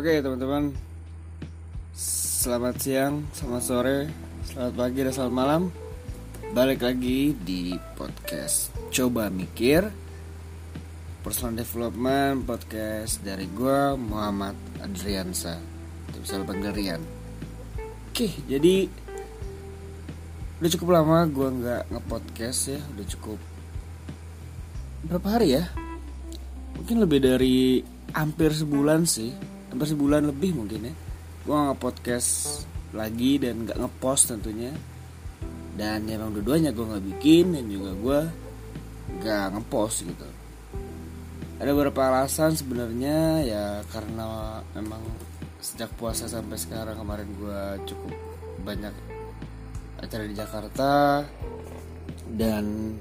Oke teman-teman. Selamat siang, selamat sore, selamat pagi dan selamat malam. Balik lagi di podcast Coba Mikir. Personal Development Podcast dari gue Muhammad Adriansa. Bisa panggil Rian Oke jadi Udah cukup lama gue nggak nge-podcast ya. Udah cukup Berapa hari ya? Mungkin lebih dari hampir sebulan sih hampir sebulan lebih mungkin ya. Gue nggak podcast lagi dan nggak ngepost tentunya. Dan ya emang dua-duanya gue nggak bikin dan juga gue nggak ngepost gitu. Ada beberapa alasan sebenarnya ya karena memang sejak puasa sampai sekarang kemarin gue cukup banyak acara di Jakarta dan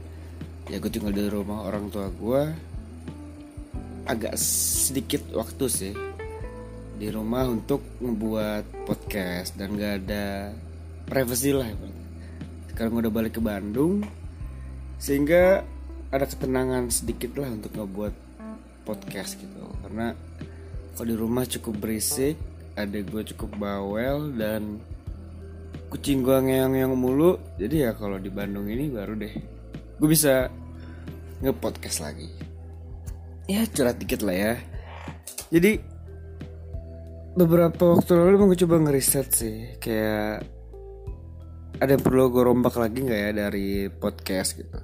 ya gue tinggal di rumah orang tua gue agak sedikit waktu sih di rumah untuk membuat podcast dan gak ada privacy lah sekarang udah balik ke Bandung sehingga ada ketenangan sedikit lah untuk ngebuat podcast gitu. Karena kalau di rumah cukup berisik ada gue cukup bawel dan kucing gue ngeong-ngeong mulu. Jadi ya kalau di Bandung ini baru deh gue bisa ngepodcast lagi. Ya curhat dikit lah ya. Jadi beberapa waktu lalu emang gue coba ngeriset sih kayak ada yang perlu gue rombak lagi nggak ya dari podcast gitu?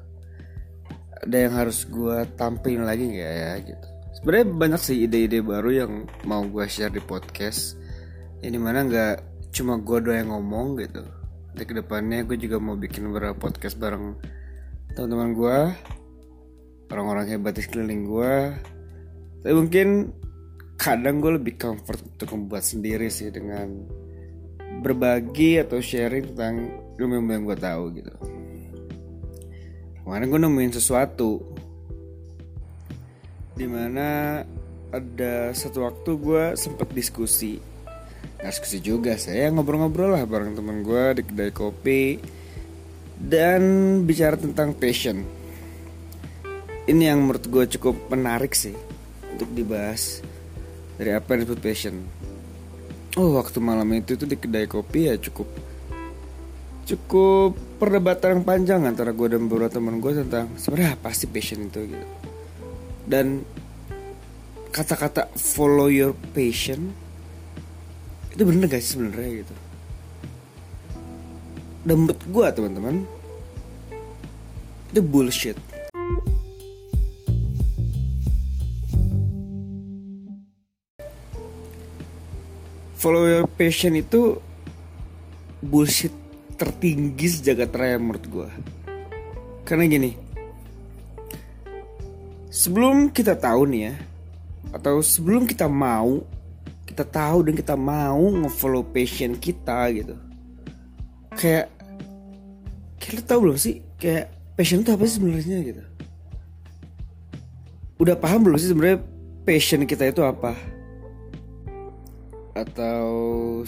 Ada yang harus gue tampilin lagi nggak ya gitu. Sebenarnya banyak sih ide-ide baru yang mau gue share di podcast ini mana nggak cuma gue doang yang ngomong gitu. Nanti ke depannya gue juga mau bikin beberapa podcast bareng teman-teman gue orang-orang hebat di sekeliling gue tapi mungkin kadang gue lebih comfort untuk membuat sendiri sih dengan berbagi atau sharing tentang ilmu-ilmu yang gue tahu gitu. Kemarin gue nemuin sesuatu di mana ada satu waktu gue sempet diskusi. Nggak diskusi juga saya ngobrol-ngobrol lah bareng temen gue di kedai kopi dan bicara tentang passion. Ini yang menurut gue cukup menarik sih untuk dibahas dari apa yang disebut passion? Oh waktu malam itu tuh di kedai kopi ya cukup. Cukup perdebatan yang panjang antara gue dan beberapa teman gue tentang sebenarnya apa sih passion itu gitu. Dan kata-kata follow your passion itu bener gak sih sebenarnya gitu? Dan menurut gue teman-teman itu bullshit follow your passion itu bullshit tertinggi sejagat raya menurut gue karena gini sebelum kita tahu nih ya atau sebelum kita mau kita tahu dan kita mau ngefollow passion kita gitu. Kayak lo tau belum sih kayak passion itu apa sih sebenarnya gitu? Udah paham belum sih sebenarnya passion kita itu apa atau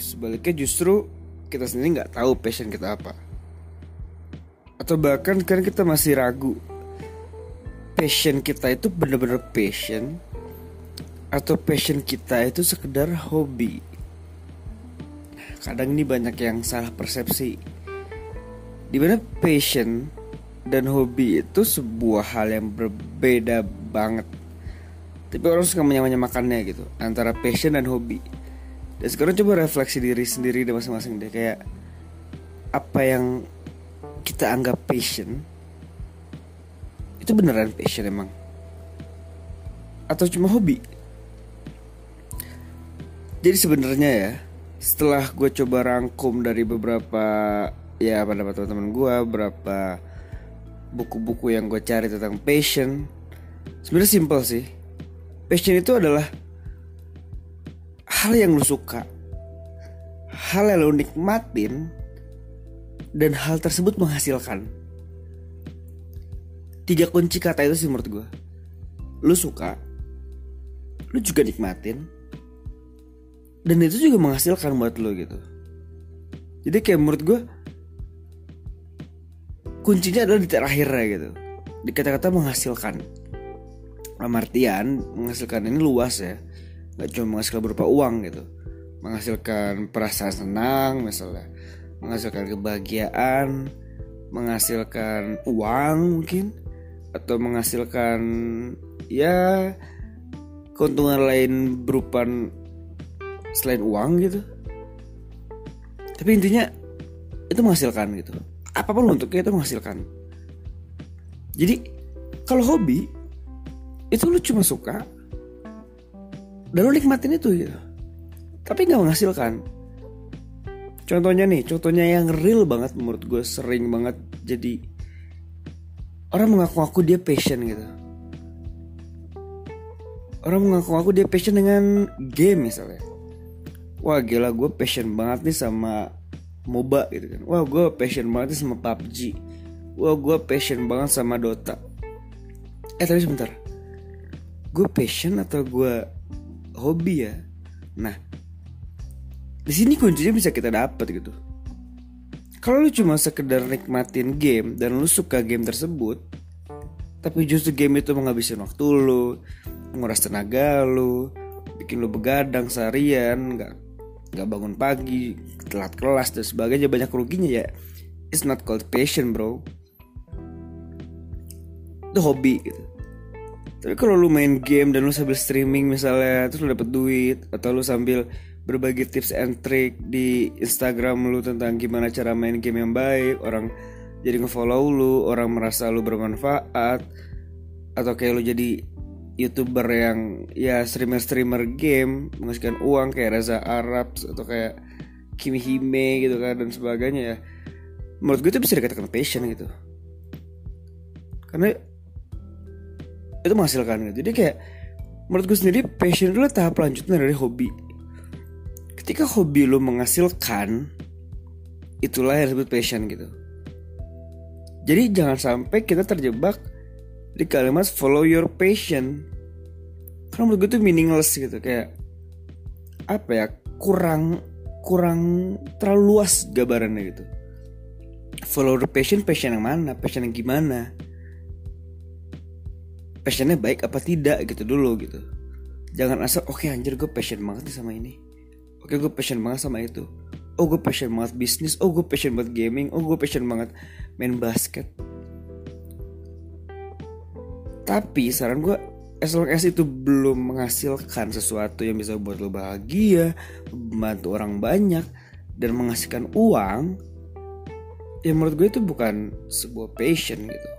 sebaliknya justru kita sendiri nggak tahu passion kita apa. Atau bahkan kan kita masih ragu passion kita itu bener-bener passion atau passion kita itu sekedar hobi. Kadang ini banyak yang salah persepsi. Di mana passion dan hobi itu sebuah hal yang berbeda banget. Tapi orang suka menyamakannya gitu antara passion dan hobi dan sekarang coba refleksi diri sendiri di masing-masing deh kayak apa yang kita anggap passion itu beneran passion emang? Atau cuma hobi? Jadi sebenarnya ya setelah gue coba rangkum dari beberapa ya pendapat teman-teman gue beberapa buku-buku yang gue cari tentang passion sebenarnya simpel sih. Passion itu adalah hal yang lu suka hal yang lu nikmatin dan hal tersebut menghasilkan. Tiga kunci kata itu sih menurut gue lu suka lu juga nikmatin dan itu juga menghasilkan buat lu gitu. Jadi kayak menurut gue kuncinya adalah di terakhirnya gitu. Di kata-kata menghasilkan. Dalam artian menghasilkan ini luas ya nggak cuma menghasilkan berupa uang gitu. Menghasilkan perasaan senang misalnya. Menghasilkan kebahagiaan menghasilkan uang mungkin atau menghasilkan ya keuntungan lain berupa selain uang gitu. Tapi intinya itu menghasilkan gitu. Apa pun untuknya itu menghasilkan. Jadi kalau hobi itu lu cuma suka dan lu nikmatin itu gitu. Tapi nggak menghasilkan. Contohnya nih contohnya yang real banget menurut gue sering banget jadi orang mengaku-ngaku dia passion gitu. Orang mengaku-ngaku dia passion dengan game misalnya. Wah gila gue passion banget nih sama MOBA gitu kan. Wah gue passion banget nih sama PUBG wah gue passion banget sama Dota. Eh tapi sebentar. Gue passion atau gue hobi ya. Nah di sini kuncinya bisa kita dapat gitu. Kalau lu cuma sekedar nikmatin game dan lu suka game tersebut tapi justru game itu menghabisin waktu lu nguras tenaga lu bikin lu begadang seharian nggak nggak bangun pagi telat kelas dan sebagainya banyak ruginya ya. It's not called passion bro. Itu hobi gitu tapi kalau lu main game dan lu sambil streaming misalnya terus lu dapet duit atau lu sambil berbagi tips and trick di Instagram lu tentang gimana cara main game yang baik orang jadi ngefollow lu orang merasa lu bermanfaat atau kayak lu jadi youtuber yang ya streamer-streamer game menghasilkan uang kayak Reza Arab atau kayak Kimi Hime gitu kan dan sebagainya ya. Menurut gue itu bisa dikatakan passion gitu. Karena itu menghasilkan gitu. Jadi kayak menurut gue sendiri passion itu tahap lanjutnya dari hobi. Ketika hobi lo menghasilkan itulah yang disebut passion gitu. Jadi jangan sampai kita terjebak di kalimat follow your passion. Karena menurut gue itu meaningless gitu kayak apa ya kurang kurang terlalu luas gambarannya gitu. Follow your passion passion yang mana passion yang gimana passionnya baik apa tidak gitu dulu gitu. Jangan asal oke okay, anjir gue passion banget nih sama ini. Oke gue passion banget sama itu. Oh gue passion banget bisnis. Oh gue passion banget gaming. Oh gue passion banget main basket. Tapi saran gue as long itu belum menghasilkan sesuatu yang bisa buat lo bahagia membantu orang banyak dan menghasilkan uang ya menurut gue itu bukan sebuah passion gitu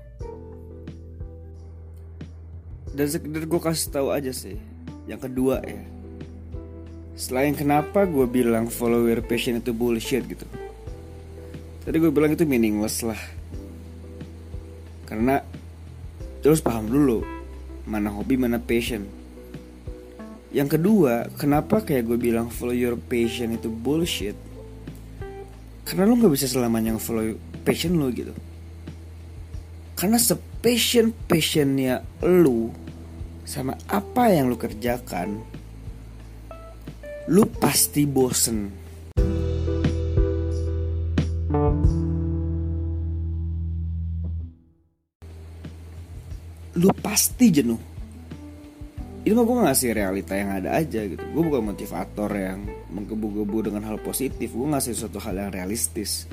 dan sekedar gue kasih tahu aja sih yang kedua ya. Selain kenapa gue bilang follower passion itu bullshit gitu. Tadi gue bilang itu meaningless lah. Karena terus paham dulu Mana hobi mana passion. Yang kedua Kenapa kayak gue bilang follow your passion itu bullshit? Karena lo gak bisa selamanya follow passion lo gitu. Karena sepassion passionnya lo Sama apa yang lo kerjakan lu pasti bosen. Lu pasti jenuh. Ini mah gue ngasih realita yang ada aja gitu. Gue bukan motivator yang menggebu-gebu dengan hal positif. Gue ngasih suatu hal yang realistis.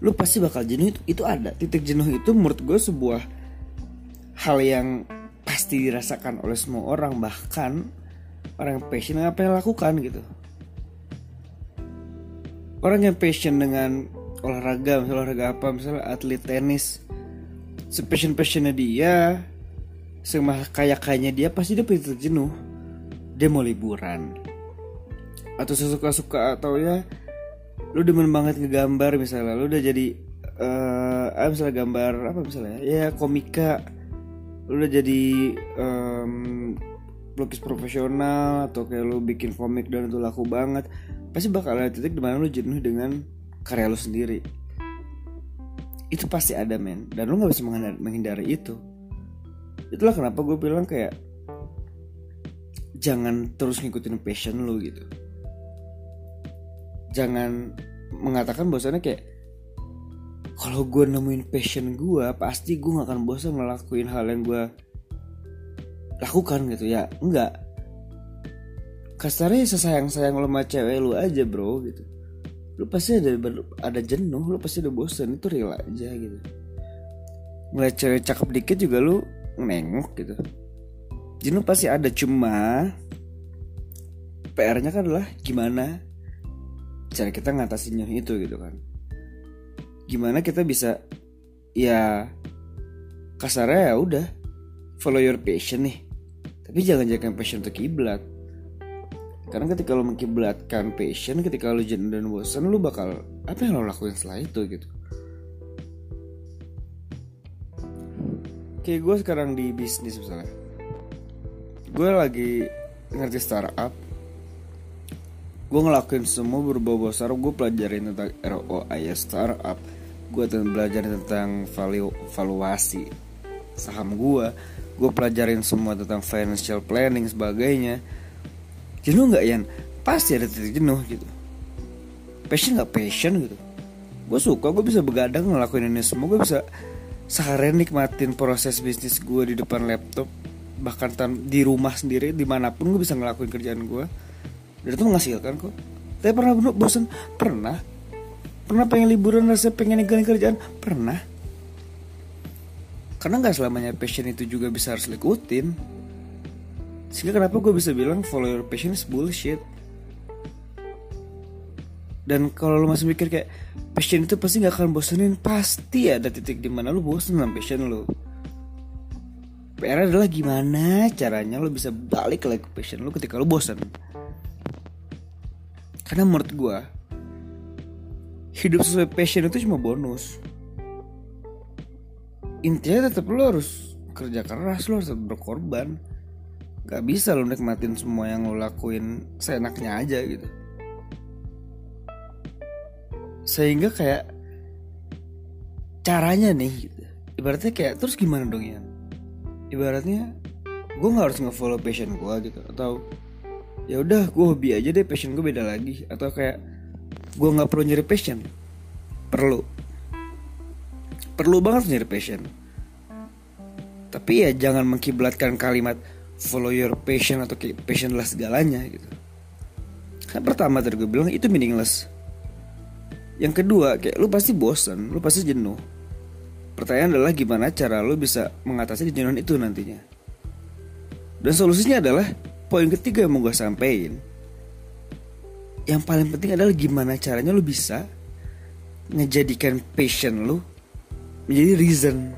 Lu pasti bakal jenuh itu, itu ada. Titik jenuh itu menurut gue sebuah hal yang pasti dirasakan oleh semua orang bahkan orang yang passion apa yang lakukan gitu. Orang yang passion dengan olahraga misalnya olahraga apa misalnya atlet tenis sepassion passionnya dia sama kayak kayaknya dia pasti dia pasti jenuh dia mau liburan atau sesuka suka atau ya lu demen banget ngegambar misalnya lu udah jadi uh, misalnya gambar apa misalnya ya komika lu udah jadi um, pelukis profesional atau kayak lu bikin komik dan itu laku banget pasti bakal ada titik di mana lu jenuh dengan karya lu sendiri. Itu pasti ada men. Dan lu nggak bisa menghindari itu. Itulah kenapa gue bilang kayak jangan terus ngikutin passion lu gitu. Jangan mengatakan bahwasannya kayak kalau gue nemuin passion gue pasti gue gak akan bosan ngelakuin hal yang gue lakukan gitu. Ya enggak. Kasarnya sesayang sayang lo sama cewek lu aja bro gitu. Lu pasti ada ada jenuh lu pasti ada bosan. Itu real aja gitu. Ngeliat cewek cakep dikit juga lu nengok gitu. Jenuh pasti ada cuma PR-nya kan adalah gimana cara kita ngatasin jenuh itu gitu kan gimana kita bisa ya kasarnya ya udah follow your passion nih. Tapi jangan jadikan passion untuk kiblat. Karena ketika lo mengkiblatkan passion ketika lo jenuh dan bosan lo bakal apa yang lo lakuin setelah itu gitu. Kayak gue sekarang di bisnis misalnya. Gue lagi ngerti startup. Gue ngelakuin semua berbau startup. Gue pelajarin tentang ROI startup gue belajar tentang value valuasi saham gue gue pelajarin semua tentang financial planning sebagainya. Jenuh nggak Yan? Pasti ada titik jenuh gitu. Passion nggak? Passion gitu. Gue suka gue bisa begadang ngelakuin ini semua. Gue bisa seharian nikmatin proses bisnis gue di depan laptop. Bahkan di rumah sendiri di mana pun gue bisa ngelakuin kerjaan gue dan itu menghasilkan kok. Tapi pernah bosan pernah pernah pengen liburan rasa pengen ninggalin kerjaan? Pernah. Karena nggak selamanya passion itu juga bisa harus ikutin sehingga kenapa gue bisa bilang follow your passion is bullshit? Dan kalau lo masih mikir kayak passion itu pasti gak akan bosenin. Pasti ada titik di mana lo bosen sama passion lo PR adalah gimana caranya lo bisa balik lagi ke passion lo ketika lo bosen. Karena menurut gue hidup sesuai passion itu cuma bonus. Intinya tetap lo harus kerja keras lo harus berkorban. Gak bisa lo nikmatin semua yang lo lakuin seenaknya aja gitu. Sehingga kayak Caranya nih gitu. Ibaratnya kayak terus gimana dong ya Ibaratnya gue gak harus nge-follow passion gue gitu Atau ya udah gue hobi aja deh passion gue beda lagi. Atau kayak gue gak perlu nyari passion. Perlu. Perlu banget nyari passion. Tapi ya jangan mengkiblatkan kalimat follow your passion atau passion adalah segalanya gitu. Kan pertama tadi gue bilang itu meaningless. Yang kedua kayak lu pasti bosan lu pasti jenuh. Pertanyaan adalah gimana cara lu bisa mengatasi kejenuhan itu nantinya. Dan solusinya adalah poin ketiga yang mau gue sampein yang paling penting adalah gimana caranya lu bisa ngejadikan passion lu menjadi reason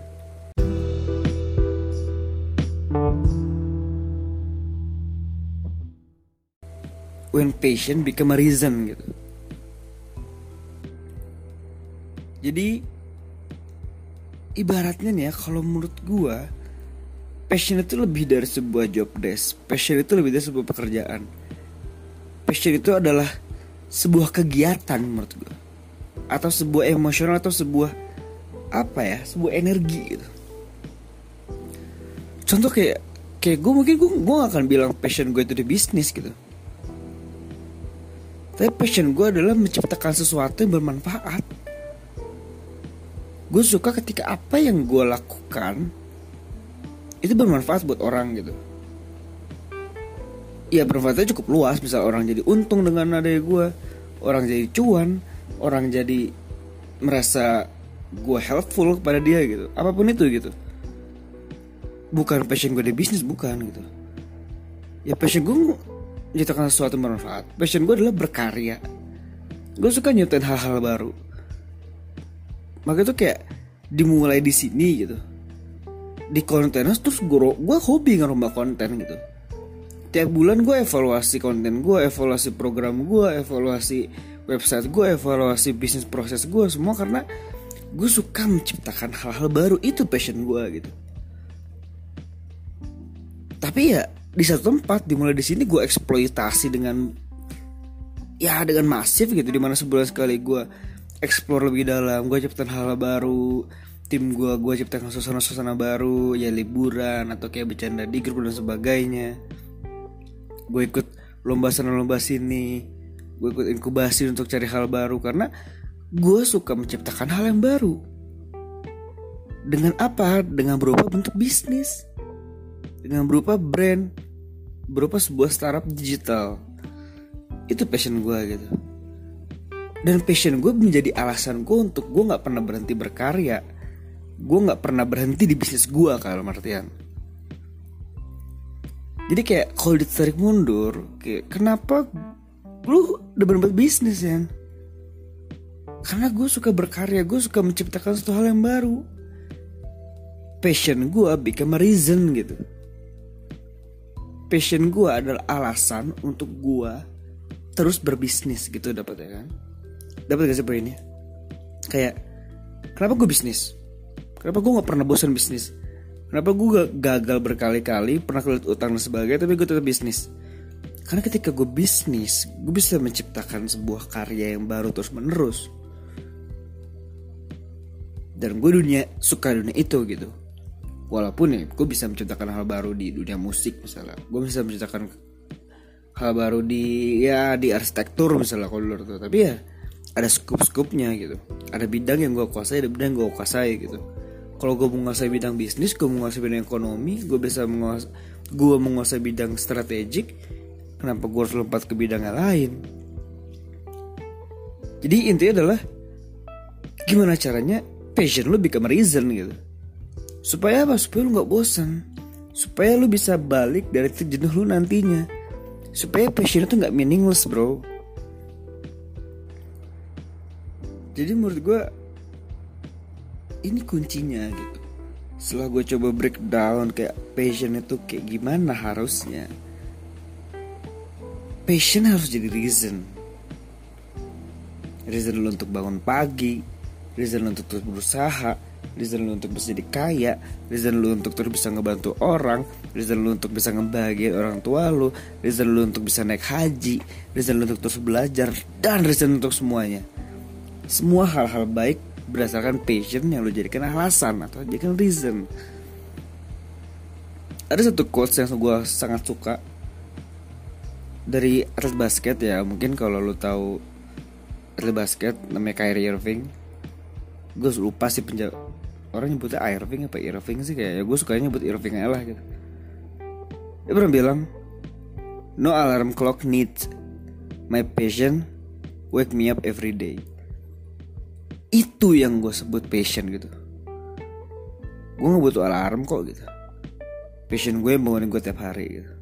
when passion become a reason gitu. Jadi ibaratnya nih ya kalau menurut gua passion itu lebih dari sebuah job desk. Passion itu lebih dari sebuah pekerjaan. Passion itu adalah sebuah kegiatan menurut gua atau sebuah emosional atau sebuah apa ya sebuah energi gitu. Contoh kayak kayak gue mungkin gue gue gak akan bilang passion gue itu di bisnis gitu tapi passion gue adalah menciptakan sesuatu yang bermanfaat. Gue suka ketika apa yang gue lakukan itu bermanfaat buat orang gitu. Ya bermanfaatnya cukup luas, misal orang jadi untung dengan adanya gue, orang jadi cuan, orang jadi merasa gue helpful kepada dia gitu, apa pun itu gitu. Bukan passion gue di bisnis bukan gitu. Ya passion gue menciptakan sesuatu yang bermanfaat passion gue adalah berkarya. Gue suka nyutain hal-hal baru. Maka itu kayak dimulai di sini gitu. Di konten terus gue gue hobi ngerubah konten gitu tiap bulan gue evaluasi konten gue evaluasi program gue evaluasi website gue evaluasi bisnis proses gue semua karena gue suka menciptakan hal-hal baru. Itu passion gue gitu. Tapi ya di satu tempat dimulai di sini gue eksploitasi dengan ya dengan masif gitu. Di mana sebulan sekali gue explore lebih dalam gue ciptain hal, hal baru tim gue gue ciptakan suasana-suasana baru ya liburan atau kayak bercanda di grup dan sebagainya gue ikut lomba sana lomba sini gue ikut inkubasi untuk cari hal baru karena gue suka menciptakan hal yang baru. Dengan apa? Dengan berupa bentuk bisnis. Dengan berupa brand. Berupa sebuah startup digital. Itu passion gue gitu. Dan passion gue menjadi alasan gue untuk gue nggak pernah berhenti berkarya. Gue nggak pernah berhenti di bisnis gue kalau artian jadi kayak kalau ditarik mundur kayak kenapa lu udah berbuat bisnis ya karena gue suka berkarya gue suka menciptakan suatu hal yang baru. Passion gue become a reason gitu. Passion gue adalah alasan untuk gue terus berbisnis gitu dapat ya kan? Dapat gak sih poinnya? Kayak kenapa gue bisnis? Kenapa gue nggak pernah bosan bisnis kenapa gue gagal berkali-kali pernah keluar utang dan sebagainya tapi gue tetap bisnis? Karena ketika gue bisnis gue bisa menciptakan sebuah karya yang baru terus menerus dan gue dunia suka dunia itu gitu. Walaupun ya gue bisa menciptakan hal baru di dunia musik misalnya. Gue bisa menciptakan hal baru di ya di arsitektur misalnya kalau dulu tapi ya ada scoop-scoopnya gitu. Ada bidang yang gue kuasai ada bidang yang gue kuasai gitu kalau gue menguasai bidang bisnis gue menguasai bidang ekonomi gue bisa menguasai gue menguasai bidang strategik kenapa gue harus lompat ke bidang yang lain? Jadi intinya adalah gimana caranya passion lu become reason gitu. Supaya apa? Supaya lu nggak bosan. Supaya lu bisa balik dari titik jenuh lu nantinya. Supaya passion itu nggak meaningless bro. Jadi menurut gue ini kuncinya gitu. Setelah gue coba breakdown kayak passion itu kayak gimana harusnya passion harus jadi reason. Reason lu untuk bangun pagi reason lu untuk terus berusaha reason lu untuk bisa jadi kaya reason lu untuk terus bisa ngebantu orang reason lu untuk bisa ngebahagiain orang tua lu reason lu untuk bisa naik haji reason lu untuk terus belajar dan reason untuk semuanya. Semua hal-hal baik berdasarkan passion yang lo jadikan alasan atau jadikan reason. Ada satu quotes yang gue sangat suka dari atlet basket ya. Mungkin kalau lo tahu atlet basket namanya Kyrie Irving. Gue lupa sih penjawab orang nyebutnya Irving apa Irving sih kayak ya gue sukanya nyebut Irving aja lah gitu. Dia pernah bilang, no alarm clock needs my passion wake me up every day itu yang gue sebut passion gitu. Gue gak butuh alarm kok gitu. Passion gue yang bangunin gue tiap hari gitu.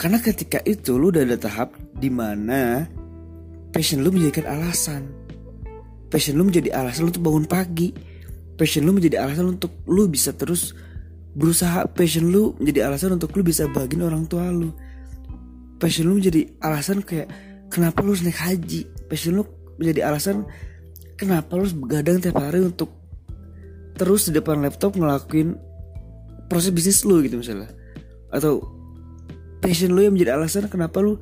Karena ketika itu lu udah ada tahap di mana passion lu menjadikan alasan. Passion lu menjadi alasan lu untuk bangun pagi. Passion lu menjadi alasan untuk lu bisa terus berusaha. Passion lu menjadi alasan untuk lu bisa bagiin orang tua lu. Passion lu menjadi alasan kayak kenapa lu harus naik haji? Passion lu menjadi alasan kenapa lu harus begadang tiap hari untuk terus di depan laptop ngelakuin proses bisnis lu gitu misalnya. Atau passion lu yang menjadi alasan kenapa lu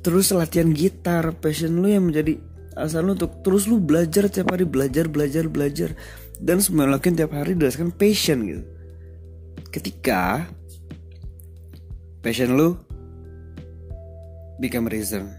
terus latihan gitar. Passion lu yang menjadi alasan lu untuk terus lu belajar tiap hari belajar belajar belajar. Dan semua lakuin tiap hari berdasarkan passion gitu. Ketika passion lu become reason